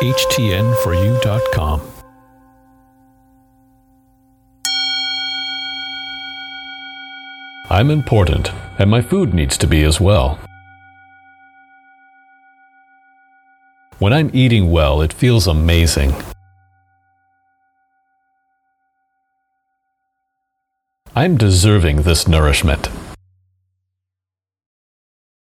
htn4u.com. I'm important, and my food needs to be as well. When I'm eating well, it feels amazing. I'm deserving this nourishment.